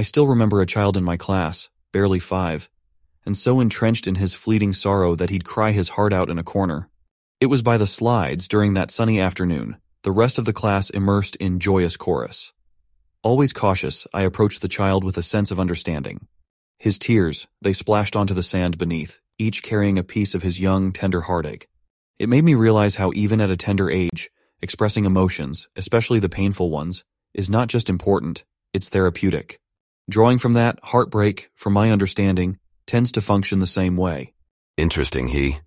I still remember a child in my class, barely five, and so entrenched in his fleeting sorrow that he'd cry his heart out in a corner. It was by the slides during that sunny afternoon, the rest of the class immersed in joyous chorus. Always cautious, I approached the child with a sense of understanding. His tears, they splashed onto the sand beneath, each carrying a piece of his young, tender heartache. It made me realize how even at a tender age, expressing emotions, especially the painful ones, is not just important, it's therapeutic. Drawing from that, heartbreak, from my understanding, tends to function the same way. Interesting, he.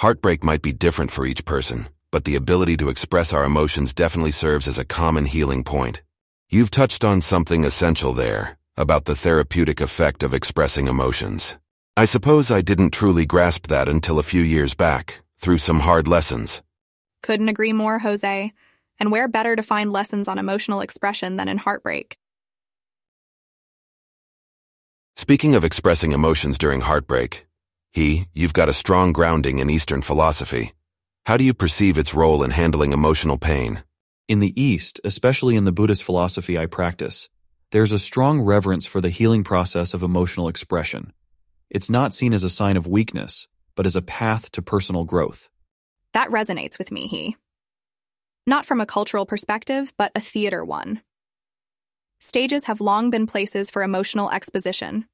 Heartbreak might be different for each person, but the ability to express our emotions definitely serves as a common healing point. You've touched on something essential there, about the therapeutic effect of expressing emotions. I suppose I didn't truly grasp that until a few years back, through some hard lessons. Couldn't agree more, Jose. And where better to find lessons on emotional expression than in heartbreak? Speaking of expressing emotions during heartbreak, he, you've got a strong grounding in Eastern philosophy. How do you perceive its role in handling emotional pain? In the East, especially in the Buddhist philosophy I practice, there's a strong reverence for the healing process of emotional expression. It's not seen as a sign of weakness, but as a path to personal growth. That resonates with me, he. Not from a cultural perspective, but a theater one. Stages have long been places for emotional exposition.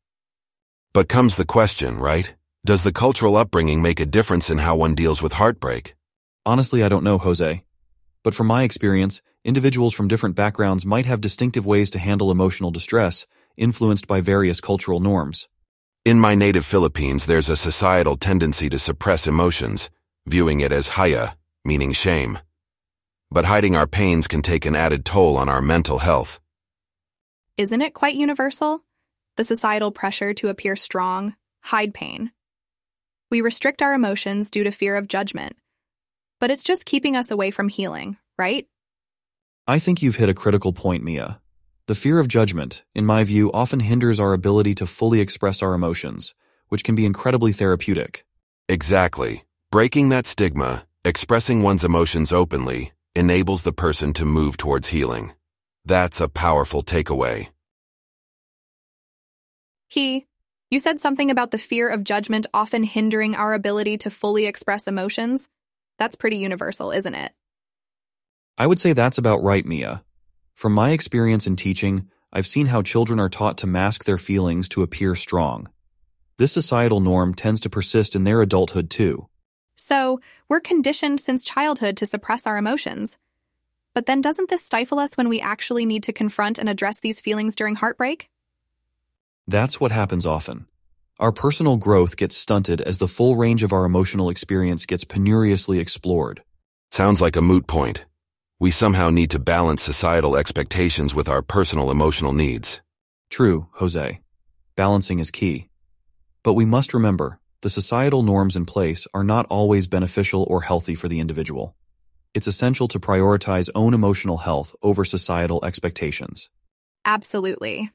But comes the question, right? Does the cultural upbringing make a difference in how one deals with heartbreak? Honestly, I don't know, Jose. But from my experience, individuals from different backgrounds might have distinctive ways to handle emotional distress, influenced by various cultural norms. In my native Philippines, there's a societal tendency to suppress emotions, viewing it as hiya, meaning shame. But hiding our pains can take an added toll on our mental health. Isn't it quite universal? The societal pressure to appear strong, hide pain. We restrict our emotions due to fear of judgment, but it's just keeping us away from healing, right? I think you've hit a critical point, Mia. The fear of judgment, in my view, often hinders our ability to fully express our emotions, which can be incredibly therapeutic. Exactly. Breaking that stigma, expressing one's emotions openly, enables the person to move towards healing. That's a powerful takeaway. He, you said something about the fear of judgment often hindering our ability to fully express emotions. That's pretty universal, isn't it? I would say that's about right, Mia. From my experience in teaching, I've seen how children are taught to mask their feelings to appear strong. This societal norm tends to persist in their adulthood too. So, we're conditioned since childhood to suppress our emotions. But then doesn't this stifle us when we actually need to confront and address these feelings during heartbreak? That's what happens often. Our personal growth gets stunted as the full range of our emotional experience gets penuriously explored. Sounds like a moot point. We somehow need to balance societal expectations with our personal emotional needs. True, Jose. Balancing is key. But we must remember, the societal norms in place are not always beneficial or healthy for the individual. It's essential to prioritize own emotional health over societal expectations. Absolutely.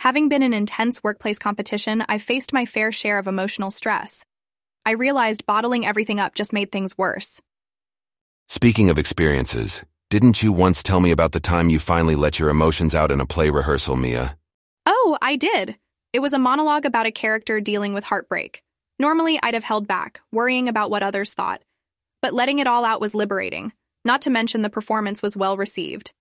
Having been in intense workplace competition, I've faced my fair share of emotional stress. I realized bottling everything up just made things worse. Speaking of experiences, didn't you once tell me about the time you finally let your emotions out in a play rehearsal, Mia? Oh, I did. It was a monologue about a character dealing with heartbreak. Normally, I'd have held back, worrying about what others thought. But letting it all out was liberating, not to mention the performance was well received.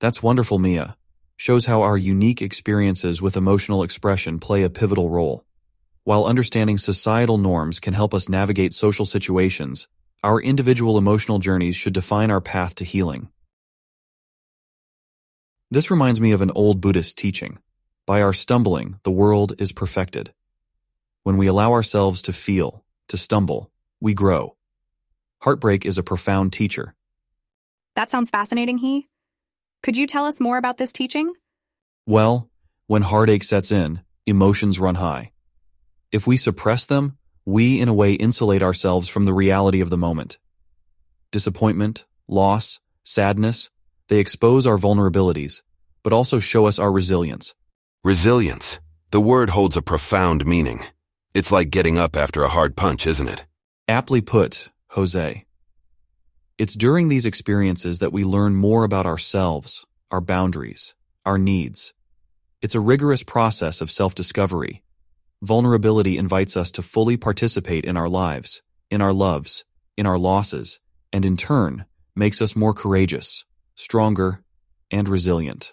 That's wonderful, Mia shows how our unique experiences with emotional expression play a pivotal role. While understanding societal norms can help us navigate social situations, our individual emotional journeys should define our path to healing. This reminds me of an old Buddhist teaching. By our stumbling, the world is perfected. When we allow ourselves to feel, to stumble, we grow. Heartbreak is a profound teacher. That sounds fascinating, he. Could you tell us more about this teaching? Well, when heartache sets in, emotions run high. If we suppress them, we in a way insulate ourselves from the reality of the moment. Disappointment, loss, sadness, they expose our vulnerabilities, but also show us our resilience. Resilience. The word holds a profound meaning. It's like getting up after a hard punch, isn't it? Aptly put, Jose. It's during these experiences that we learn more about ourselves, our boundaries, our needs, It's a rigorous process of self-discovery. Vulnerability invites us to fully participate in our lives, in our loves, in our losses, and in turn, makes us more courageous, stronger, and resilient.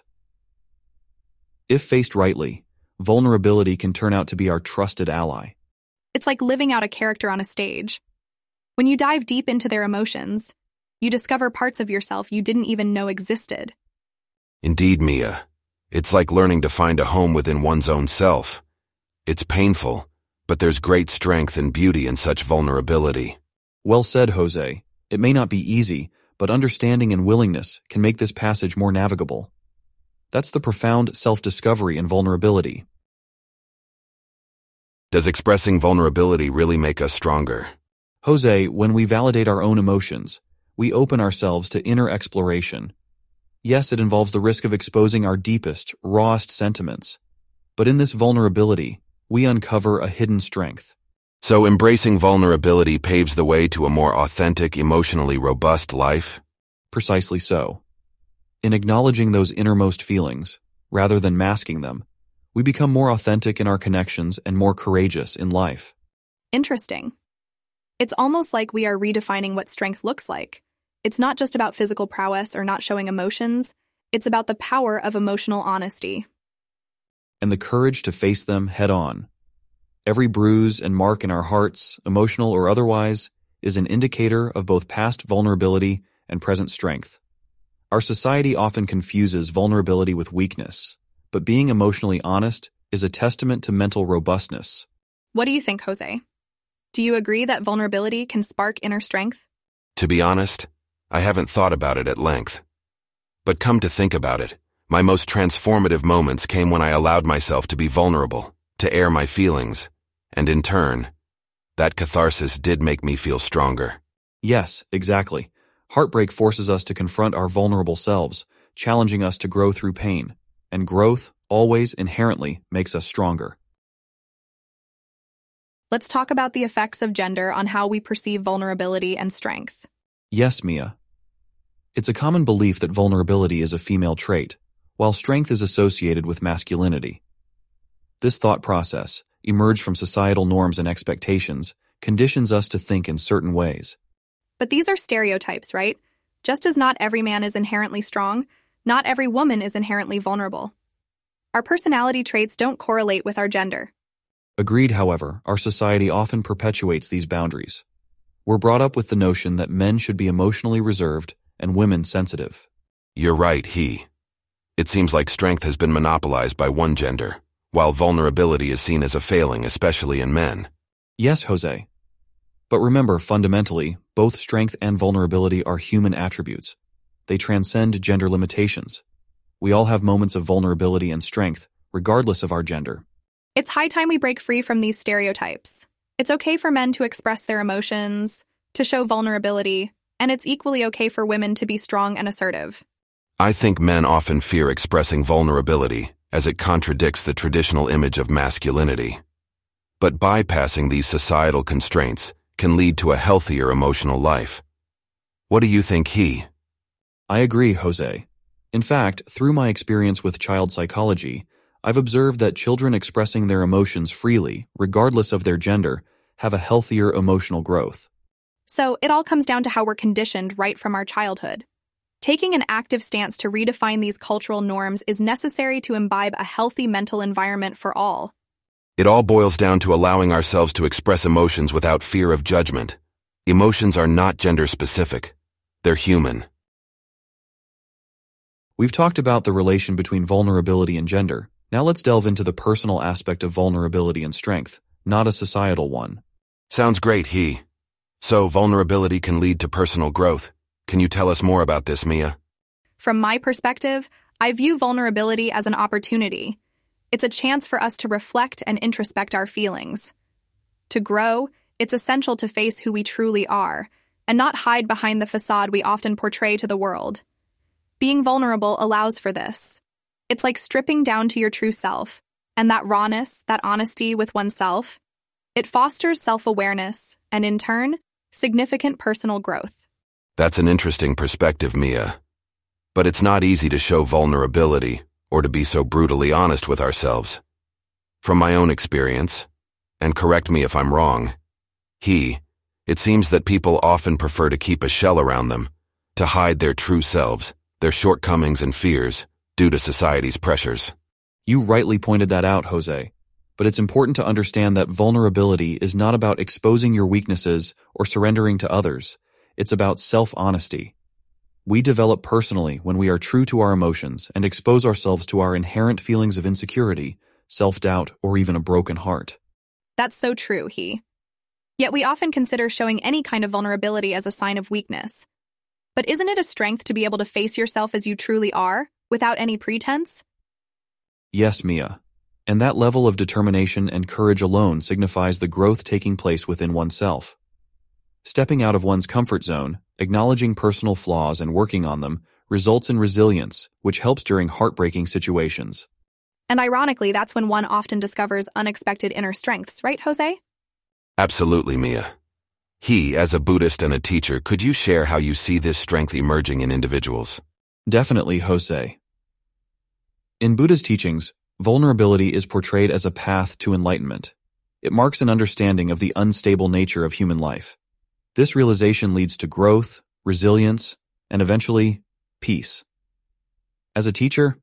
If faced rightly, vulnerability can turn out to be our trusted ally. It's like living out a character on a stage. When you dive deep into their emotions, you discover parts of yourself you didn't even know existed. Indeed, Mia. It's like learning to find a home within one's own self. It's painful, but there's great strength and beauty in such vulnerability. Well said, Jose. It may not be easy, but understanding and willingness can make this passage more navigable. That's the profound self-discovery and vulnerability. Does expressing vulnerability really make us stronger? Jose, when we validate our own emotions, we open ourselves to inner exploration. Yes, it involves the risk of exposing our deepest, rawest sentiments. But in this vulnerability, we uncover a hidden strength. So embracing vulnerability paves the way to a more authentic, emotionally robust life? Precisely so. In acknowledging those innermost feelings, rather than masking them, we become more authentic in our connections and more courageous in life. Interesting. It's almost like we are redefining what strength looks like. It's not just about physical prowess or not showing emotions, it's about the power of emotional honesty. And the courage to face them head on. Every bruise and mark in our hearts, emotional or otherwise, is an indicator of both past vulnerability and present strength. Our society often confuses vulnerability with weakness, but being emotionally honest is a testament to mental robustness. What do you think, Jose? Do you agree that vulnerability can spark inner strength? To be honest, I haven't thought about it at length. But come to think about it, my most transformative moments came when I allowed myself to be vulnerable, to air my feelings, and in turn, that catharsis did make me feel stronger. Yes, exactly. Heartbreak forces us to confront our vulnerable selves, challenging us to grow through pain. And growth always inherently makes us stronger. Let's talk about the effects of gender on how we perceive vulnerability and strength. Yes, Mia. It's a common belief that vulnerability is a female trait, while strength is associated with masculinity. This thought process, emerged from societal norms and expectations, conditions us to think in certain ways. But these are stereotypes, right? Just as not every man is inherently strong, not every woman is inherently vulnerable. Our personality traits don't correlate with our gender. Agreed, however, our society often perpetuates these boundaries. We're brought up with the notion that men should be emotionally reserved and women sensitive. You're right, he. It seems like strength has been monopolized by one gender, while vulnerability is seen as a failing, especially in men. Yes, Jose. But remember, fundamentally, both strength and vulnerability are human attributes. They transcend gender limitations. We all have moments of vulnerability and strength, regardless of our gender. It's high time we break free from these stereotypes. It's okay for men to express their emotions, to show vulnerability, and it's equally okay for women to be strong and assertive. I think men often fear expressing vulnerability, as it contradicts the traditional image of masculinity. But bypassing these societal constraints can lead to a healthier emotional life. What do you think he? I agree, Jose. In fact, through my experience with child psychology, I've observed that children expressing their emotions freely, regardless of their gender, have a healthier emotional growth. So it all comes down to how we're conditioned right from our childhood. Taking an active stance to redefine these cultural norms is necessary to imbibe a healthy mental environment for all. It all boils down to allowing ourselves to express emotions without fear of judgment. Emotions are not gender specific. They're human. We've talked about the relation between vulnerability and gender. Now let's delve into the personal aspect of vulnerability and strength, not a societal one. Sounds great, he. So, vulnerability can lead to personal growth. Can you tell us more about this, Mia? From my perspective, I view vulnerability as an opportunity. It's a chance for us to reflect and introspect our feelings. To grow, it's essential to face who we truly are and not hide behind the facade we often portray to the world. Being vulnerable allows for this. It's like stripping down to your true self, and that rawness, that honesty with oneself, it fosters self awareness and, in turn, significant personal growth. That's an interesting perspective, Mia. But it's not easy to show vulnerability, or to be so brutally honest with ourselves. From my own experience, and correct me if I'm wrong, he, it seems that people often prefer to keep a shell around them, to hide their true selves, their shortcomings and fears, due to society's pressures. You rightly pointed that out, Jose. But it's important to understand that vulnerability is not about exposing your weaknesses or surrendering to others. It's about self-honesty. We develop personally when we are true to our emotions and expose ourselves to our inherent feelings of insecurity, self-doubt, or even a broken heart. That's so true, he. Yet we often consider showing any kind of vulnerability as a sign of weakness. But isn't it a strength to be able to face yourself as you truly are, without any pretense? Yes, Mia. And that level of determination and courage alone signifies the growth taking place within oneself. Stepping out of one's comfort zone, acknowledging personal flaws and working on them, results in resilience, which helps during heartbreaking situations. And ironically, that's when one often discovers unexpected inner strengths, right, Jose? Absolutely, Mia. He, as a Buddhist and a teacher, could you share how you see this strength emerging in individuals? Definitely, Jose. In Buddha's teachings, vulnerability is portrayed as a path to enlightenment. It marks an understanding of the unstable nature of human life. This realization leads to growth, resilience, and eventually, peace. As a teacher,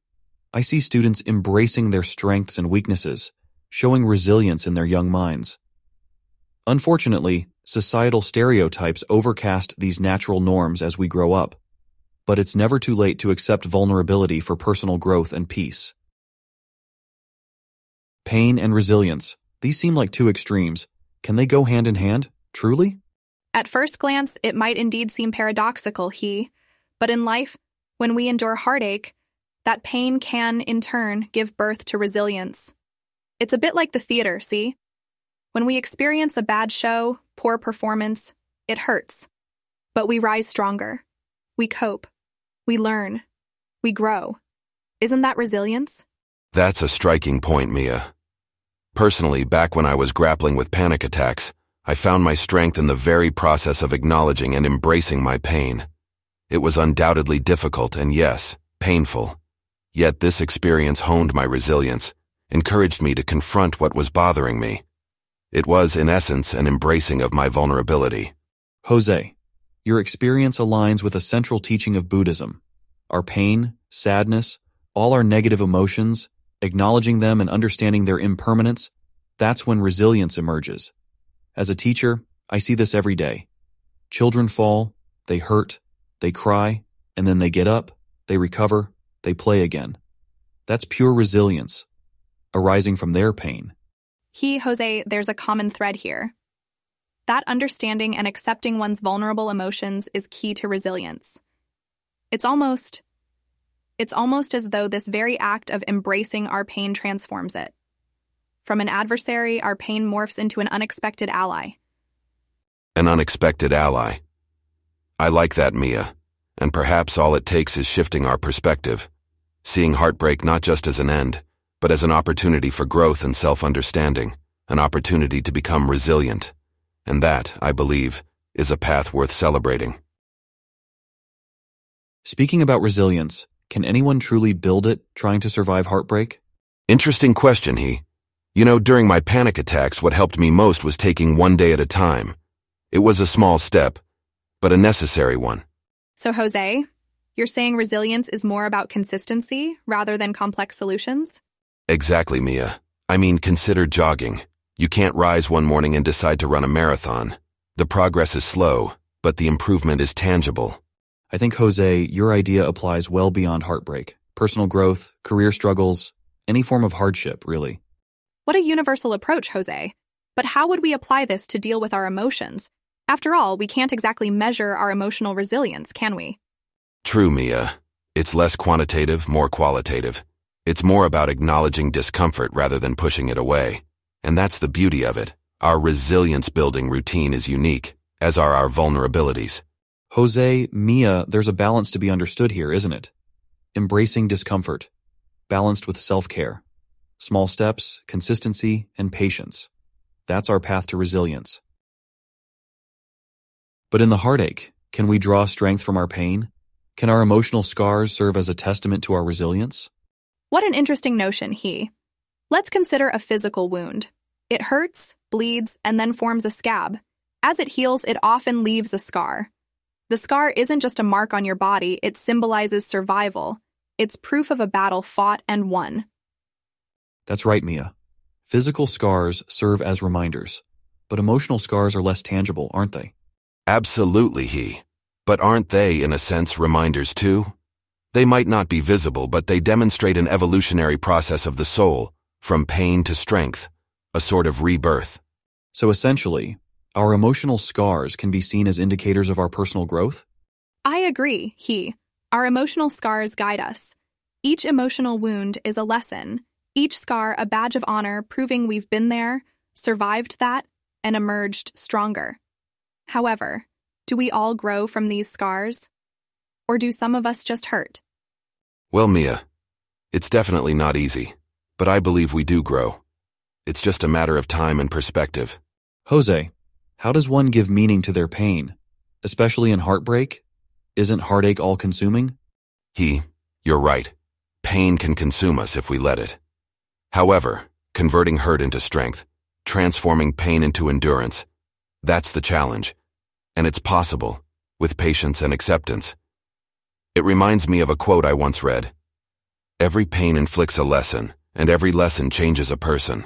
I see students embracing their strengths and weaknesses, showing resilience in their young minds. Unfortunately, societal stereotypes overcast these natural norms as we grow up, but it's never too late to accept vulnerability for personal growth and peace. Pain and resilience, these seem like two extremes. Can they go hand in hand, truly? At first glance, it might indeed seem paradoxical, he, but in life, when we endure heartache, that pain can, in turn, give birth to resilience. It's a bit like the theater, see? When we experience a bad show, poor performance, it hurts. But we rise stronger. We cope. We learn. We grow. Isn't that resilience? That's a striking point, Mia. Personally, back when I was grappling with panic attacks, I found my strength in the very process of acknowledging and embracing my pain. It was undoubtedly difficult and yes, painful. Yet this experience honed my resilience, encouraged me to confront what was bothering me. It was, in essence, an embracing of my vulnerability. Jose, your experience aligns with a central teaching of Buddhism. Our pain, sadness, all our negative emotions, acknowledging them and understanding their impermanence, that's when resilience emerges. As a teacher, I see this every day. Children fall, they hurt, they cry, and then they get up, they recover, they play again. That's pure resilience, arising from their pain. He, Jose, there's a common thread here. That understanding and accepting one's vulnerable emotions is key to resilience. It's almost it's almost as though this very act of embracing our pain transforms it. From an adversary, our pain morphs into an unexpected ally. An unexpected ally. I like that, Mia. And perhaps all it takes is shifting our perspective, seeing heartbreak not just as an end, but as an opportunity for growth and self-understanding, an opportunity to become resilient. And that, I believe, is a path worth celebrating. Speaking about resilience, can anyone truly build it trying to survive heartbreak? Interesting question, he. You know, during my panic attacks, what helped me most was taking one day at a time. It was a small step, but a necessary one. So, Jose, you're saying resilience is more about consistency rather than complex solutions? Exactly, Mia. I mean, consider jogging. You can't rise one morning and decide to run a marathon. The progress is slow, but the improvement is tangible. I think, Jose, your idea applies well beyond heartbreak. Personal growth, career struggles, any form of hardship, really. What a universal approach, Jose. But how would we apply this to deal with our emotions? After all, we can't exactly measure our emotional resilience, can we? True, Mia. It's less quantitative, more qualitative. It's more about acknowledging discomfort rather than pushing it away. And that's the beauty of it. Our resilience building routine is unique, as are our vulnerabilities. Jose, Mia, there's a balance to be understood here, isn't it? Embracing discomfort, balanced with self-care. Small steps, consistency, and patience. That's our path to resilience. But in the heartache, can we draw strength from our pain? Can our emotional scars serve as a testament to our resilience? What an interesting notion, he. Let's consider a physical wound. It hurts, bleeds, and then forms a scab. As it heals, it often leaves a scar. The scar isn't just a mark on your body, it symbolizes survival. It's proof of a battle fought and won. That's right, Mia. Physical scars serve as reminders, but emotional scars are less tangible, aren't they? Absolutely, he. But aren't they, in a sense, reminders too? They might not be visible, but they demonstrate an evolutionary process of the soul, from pain to strength, a sort of rebirth. So essentially, our emotional scars can be seen as indicators of our personal growth? I agree, he. Our emotional scars guide us. Each emotional wound is a lesson, each scar a badge of honor proving we've been there, survived that, and emerged stronger. However, do we all grow from these scars? Or do some of us just hurt? Well, Mia, it's definitely not easy, but I believe we do grow. It's just a matter of time and perspective. Jose, how does one give meaning to their pain, especially in heartbreak? Isn't heartache all consuming? He, you're right. Pain can consume us if we let it. However, converting hurt into strength, transforming pain into endurance, that's the challenge. And it's possible, with patience and acceptance. It reminds me of a quote I once read. Every pain inflicts a lesson, and every lesson changes a person.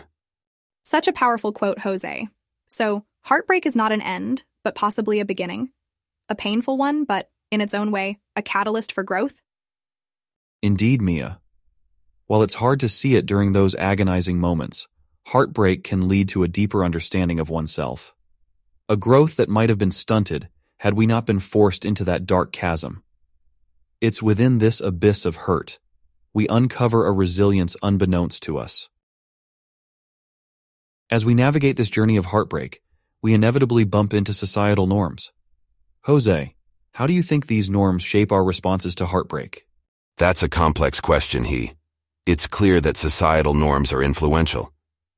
Such a powerful quote, Jose. So, heartbreak is not an end, but possibly a beginning. A painful one, but in its own way, a catalyst for growth? Indeed, Mia. While it's hard to see it during those agonizing moments, heartbreak can lead to a deeper understanding of oneself. A growth that might have been stunted had we not been forced into that dark chasm. It's within this abyss of hurt we uncover a resilience unbeknownst to us. As we navigate this journey of heartbreak, we inevitably bump into societal norms. Jose, how do you think these norms shape our responses to heartbreak? That's a complex question, he. It's clear that societal norms are influential.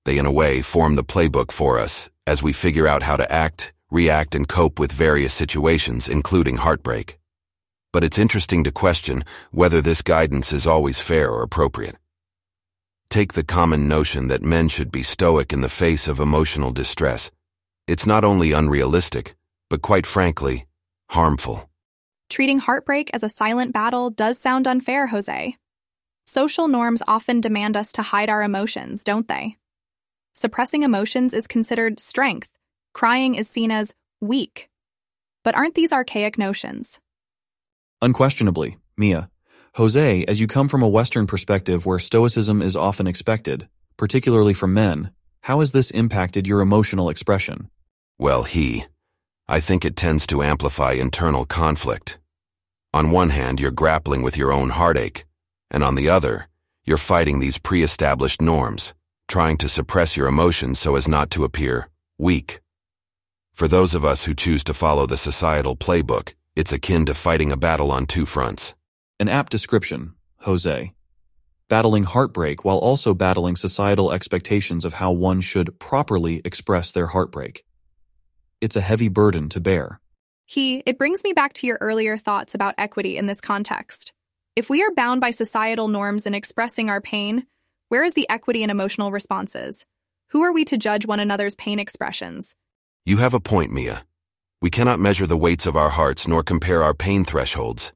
They, in a way, form the playbook for us as we figure out how to act, react, and cope with various situations, including heartbreak. But it's interesting to question whether this guidance is always fair or appropriate. Take the common notion that men should be stoic in the face of emotional distress. It's not only unrealistic, but quite frankly, harmful. Treating heartbreak as a silent battle does sound unfair, Jose. Social norms often demand us to hide our emotions, don't they? Suppressing emotions is considered strength. Crying is seen as weak. But aren't these archaic notions? Unquestionably, Mia. Jose, as you come from a Western perspective where stoicism is often expected, particularly from men, how has this impacted your emotional expression? Well, he. I think it tends to amplify internal conflict. On one hand, you're grappling with your own heartache, and on the other, you're fighting these pre-established norms, trying to suppress your emotions so as not to appear weak. For those of us who choose to follow the societal playbook, it's akin to fighting a battle on two fronts. An apt description, Jose. Battling heartbreak while also battling societal expectations of how one should properly express their heartbreak. It's a heavy burden to bear. He, it brings me back to your earlier thoughts about equity in this context. If we are bound by societal norms in expressing our pain, where is the equity in emotional responses? Who are we to judge one another's pain expressions? You have a point, Mia. We cannot measure the weights of our hearts nor compare our pain thresholds.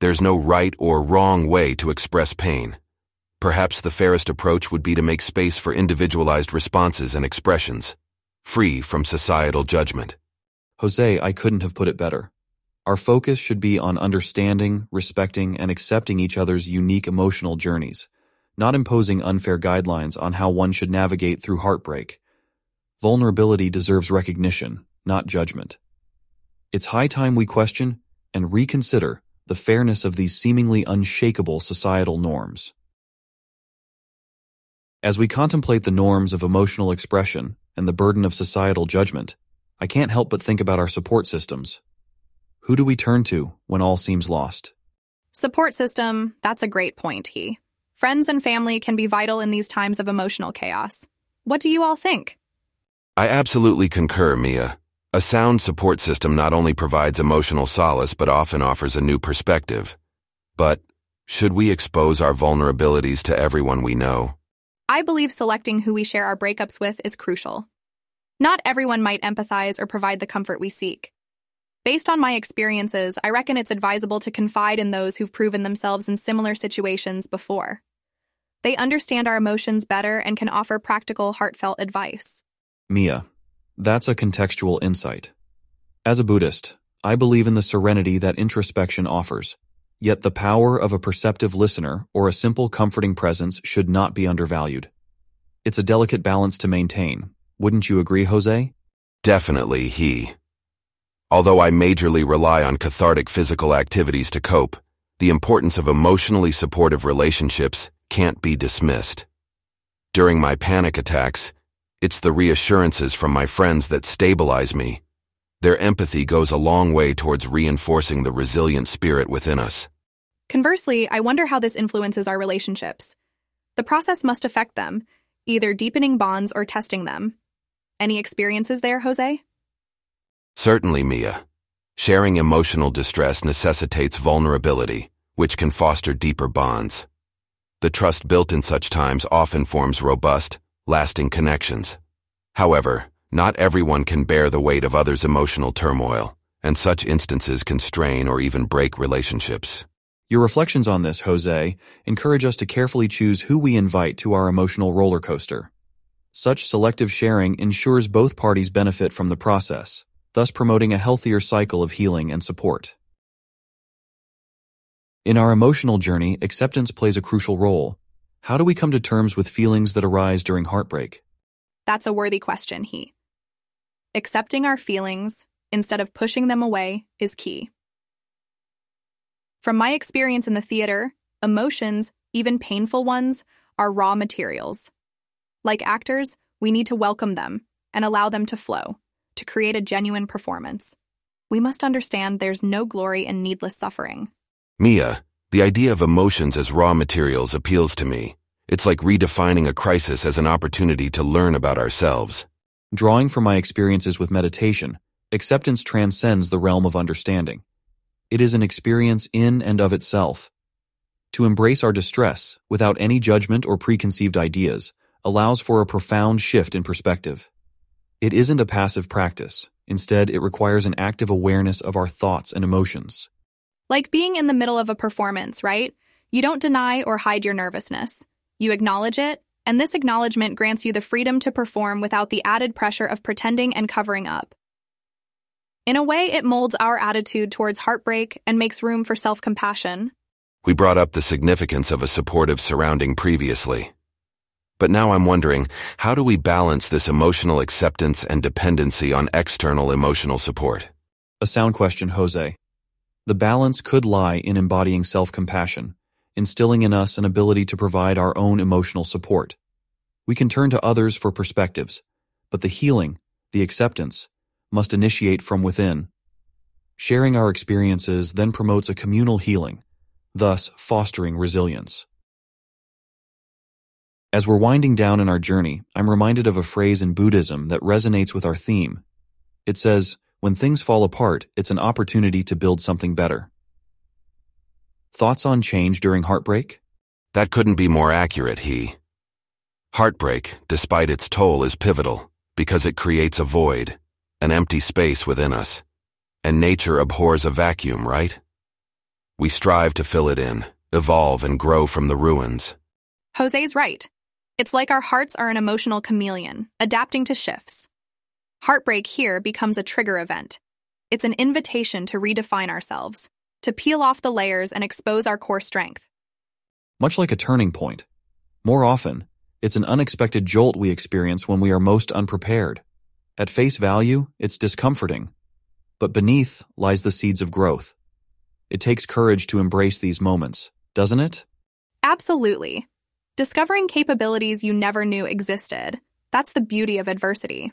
There's no right or wrong way to express pain. Perhaps the fairest approach would be to make space for individualized responses and expressions, free from societal judgment. Jose, I couldn't have put it better. Our focus should be on understanding, respecting, and accepting each other's unique emotional journeys, not imposing unfair guidelines on how one should navigate through heartbreak. Vulnerability deserves recognition, not judgment. It's high time we question and reconsider the fairness of these seemingly unshakable societal norms. As we contemplate the norms of emotional expression and the burden of societal judgment, I can't help but think about our support systems. Who do we turn to when all seems lost? Support system, that's a great point, he. Friends and family can be vital in these times of emotional chaos. What do you all think? I absolutely concur, Mia. A sound support system not only provides emotional solace but often offers a new perspective. But Should we expose our vulnerabilities to everyone we know? I believe selecting who we share our breakups with is crucial. Not everyone might empathize or provide the comfort we seek. Based on my experiences, I reckon it's advisable to confide in those who've proven themselves in similar situations before. They understand our emotions better and can offer practical, heartfelt advice. Mia, that's a contextual insight. As a Buddhist, I believe in the serenity that introspection offers. Yet the power of a perceptive listener or a simple comforting presence should not be undervalued. It's a delicate balance to maintain. Wouldn't you agree, Jose? Definitely he. Although I majorly rely on cathartic physical activities to cope, the importance of emotionally supportive relationships can't be dismissed. During my panic attacks, it's the reassurances from my friends that stabilize me. Their empathy goes a long way towards reinforcing the resilient spirit within us. Conversely, I wonder how this influences our relationships. The process must affect them, either deepening bonds or testing them. Any experiences there, Jose? Certainly, Mia. Sharing emotional distress necessitates vulnerability, which can foster deeper bonds. The trust built in such times often forms robust, lasting connections. However, not everyone can bear the weight of others' emotional turmoil, and such instances can strain or even break relationships. Your reflections on this, Jose, encourage us to carefully choose who we invite to our emotional roller coaster. Such selective sharing ensures both parties benefit from the process, thus promoting a healthier cycle of healing and support. In our emotional journey, acceptance plays a crucial role. How do we come to terms with feelings that arise during heartbreak? That's a worthy question, he. Accepting our feelings, instead of pushing them away, is key. From my experience in the theater, emotions, even painful ones, are raw materials. Like actors, we need to welcome them and allow them to flow, to create a genuine performance. We must understand there's no glory in needless suffering. Mia, the idea of emotions as raw materials appeals to me. It's like redefining a crisis as an opportunity to learn about ourselves. Drawing from my experiences with meditation, acceptance transcends the realm of understanding. It is an experience in and of itself. To embrace our distress without any judgment or preconceived ideas allows for a profound shift in perspective. It isn't a passive practice. Instead, it requires an active awareness of our thoughts and emotions. Like being in the middle of a performance, right? You don't deny or hide your nervousness. You acknowledge it, and this acknowledgement grants you the freedom to perform without the added pressure of pretending and covering up. In a way, it molds our attitude towards heartbreak and makes room for self compassion. We brought up the significance of a supportive surrounding previously. But now I'm wondering, how do we balance this emotional acceptance and dependency on external emotional support? A sound question, Jose. The balance could lie in embodying self-compassion, instilling in us an ability to provide our own emotional support. We can turn to others for perspectives, but the healing, the acceptance, must initiate from within. Sharing our experiences then promotes a communal healing, thus fostering resilience. As we're winding down in our journey, I'm reminded of a phrase in Buddhism that resonates with our theme. It says, when things fall apart, it's an opportunity to build something better. Thoughts on change during heartbreak? That couldn't be more accurate, he. Heartbreak, despite its toll, is pivotal because it creates a void, an empty space within us. And nature abhors a vacuum, right? We strive to fill it in, evolve and grow from the ruins. Jose's right. It's like our hearts are an emotional chameleon, adapting to shifts. Heartbreak here becomes a trigger event. It's an invitation to redefine ourselves, to peel off the layers and expose our core strength. Much like a turning point. More often, it's an unexpected jolt we experience when we are most unprepared. At face value, it's discomforting. But beneath lies the seeds of growth. It takes courage to embrace these moments, doesn't it? Absolutely. Discovering capabilities you never knew existed. That's the beauty of adversity.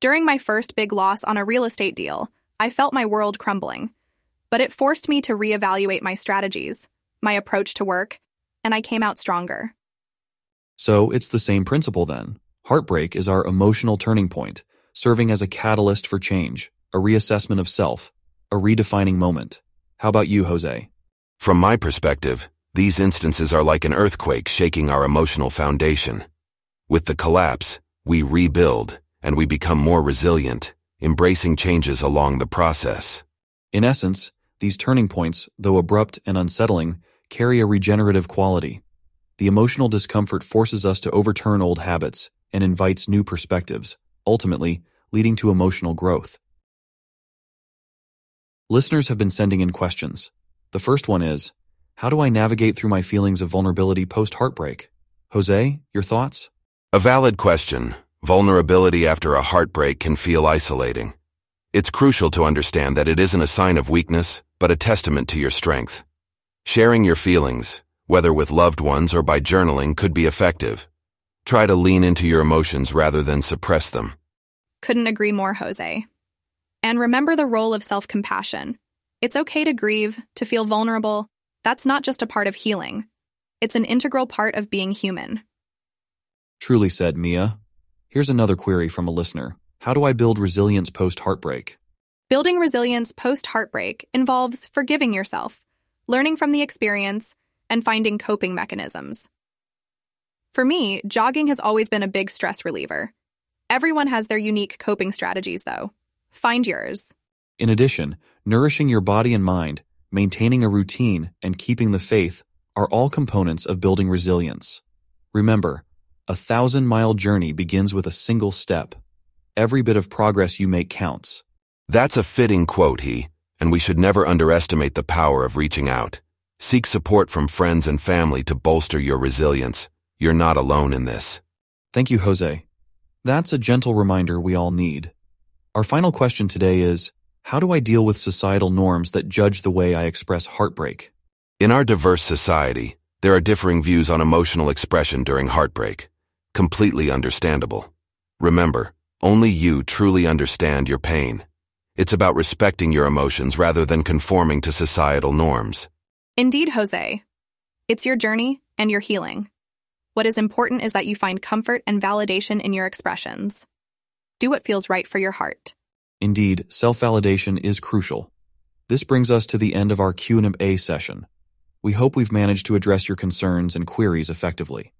During my first big loss on a real estate deal, I felt my world crumbling. But it forced me to reevaluate my strategies, my approach to work, and I came out stronger. So it's the same principle then. Heartbreak is our emotional turning point, serving as a catalyst for change, a reassessment of self, a redefining moment. How about you, Jose? From my perspective, these instances are like an earthquake shaking our emotional foundation. With the collapse, we rebuild, and we become more resilient, embracing changes along the process. In essence, these turning points, though abrupt and unsettling, carry a regenerative quality. The emotional discomfort forces us to overturn old habits and invites new perspectives, ultimately leading to emotional growth. Listeners have been sending in questions. The first one is, how do I navigate through my feelings of vulnerability post-heartbreak? Jose, your thoughts? A valid question. Vulnerability after a heartbreak can feel isolating. It's crucial to understand that it isn't a sign of weakness, but a testament to your strength. Sharing your feelings, whether with loved ones or by journaling, could be effective. Try to lean into your emotions rather than suppress them. Couldn't agree more, Jose. And remember the role of self compassion. It's okay to grieve, to feel vulnerable. That's not just a part of healing, it's an integral part of being human. Truly said, Mia. Here's another query from a listener How do I build resilience post heartbreak? Building resilience post heartbreak involves forgiving yourself, learning from the experience, and finding coping mechanisms. For me, jogging has always been a big stress reliever. Everyone has their unique coping strategies, though. Find yours. In addition, nourishing your body and mind, maintaining a routine, and keeping the faith are all components of building resilience. Remember, a thousand mile journey begins with a single step. Every bit of progress you make counts. That's a fitting quote, he, and we should never underestimate the power of reaching out. Seek support from friends and family to bolster your resilience. You're not alone in this. Thank you, Jose. That's a gentle reminder we all need. Our final question today is, how do I deal with societal norms that judge the way I express heartbreak? In our diverse society, there are differing views on emotional expression during heartbreak. Completely understandable. Remember, only you truly understand your pain. It's about respecting your emotions rather than conforming to societal norms. Indeed, Jose. It's your journey and your healing. What is important is that you find comfort and validation in your expressions. Do what feels right for your heart. Indeed, self-validation is crucial. This brings us to the end of our Q&A session. We hope we've managed to address your concerns and queries effectively.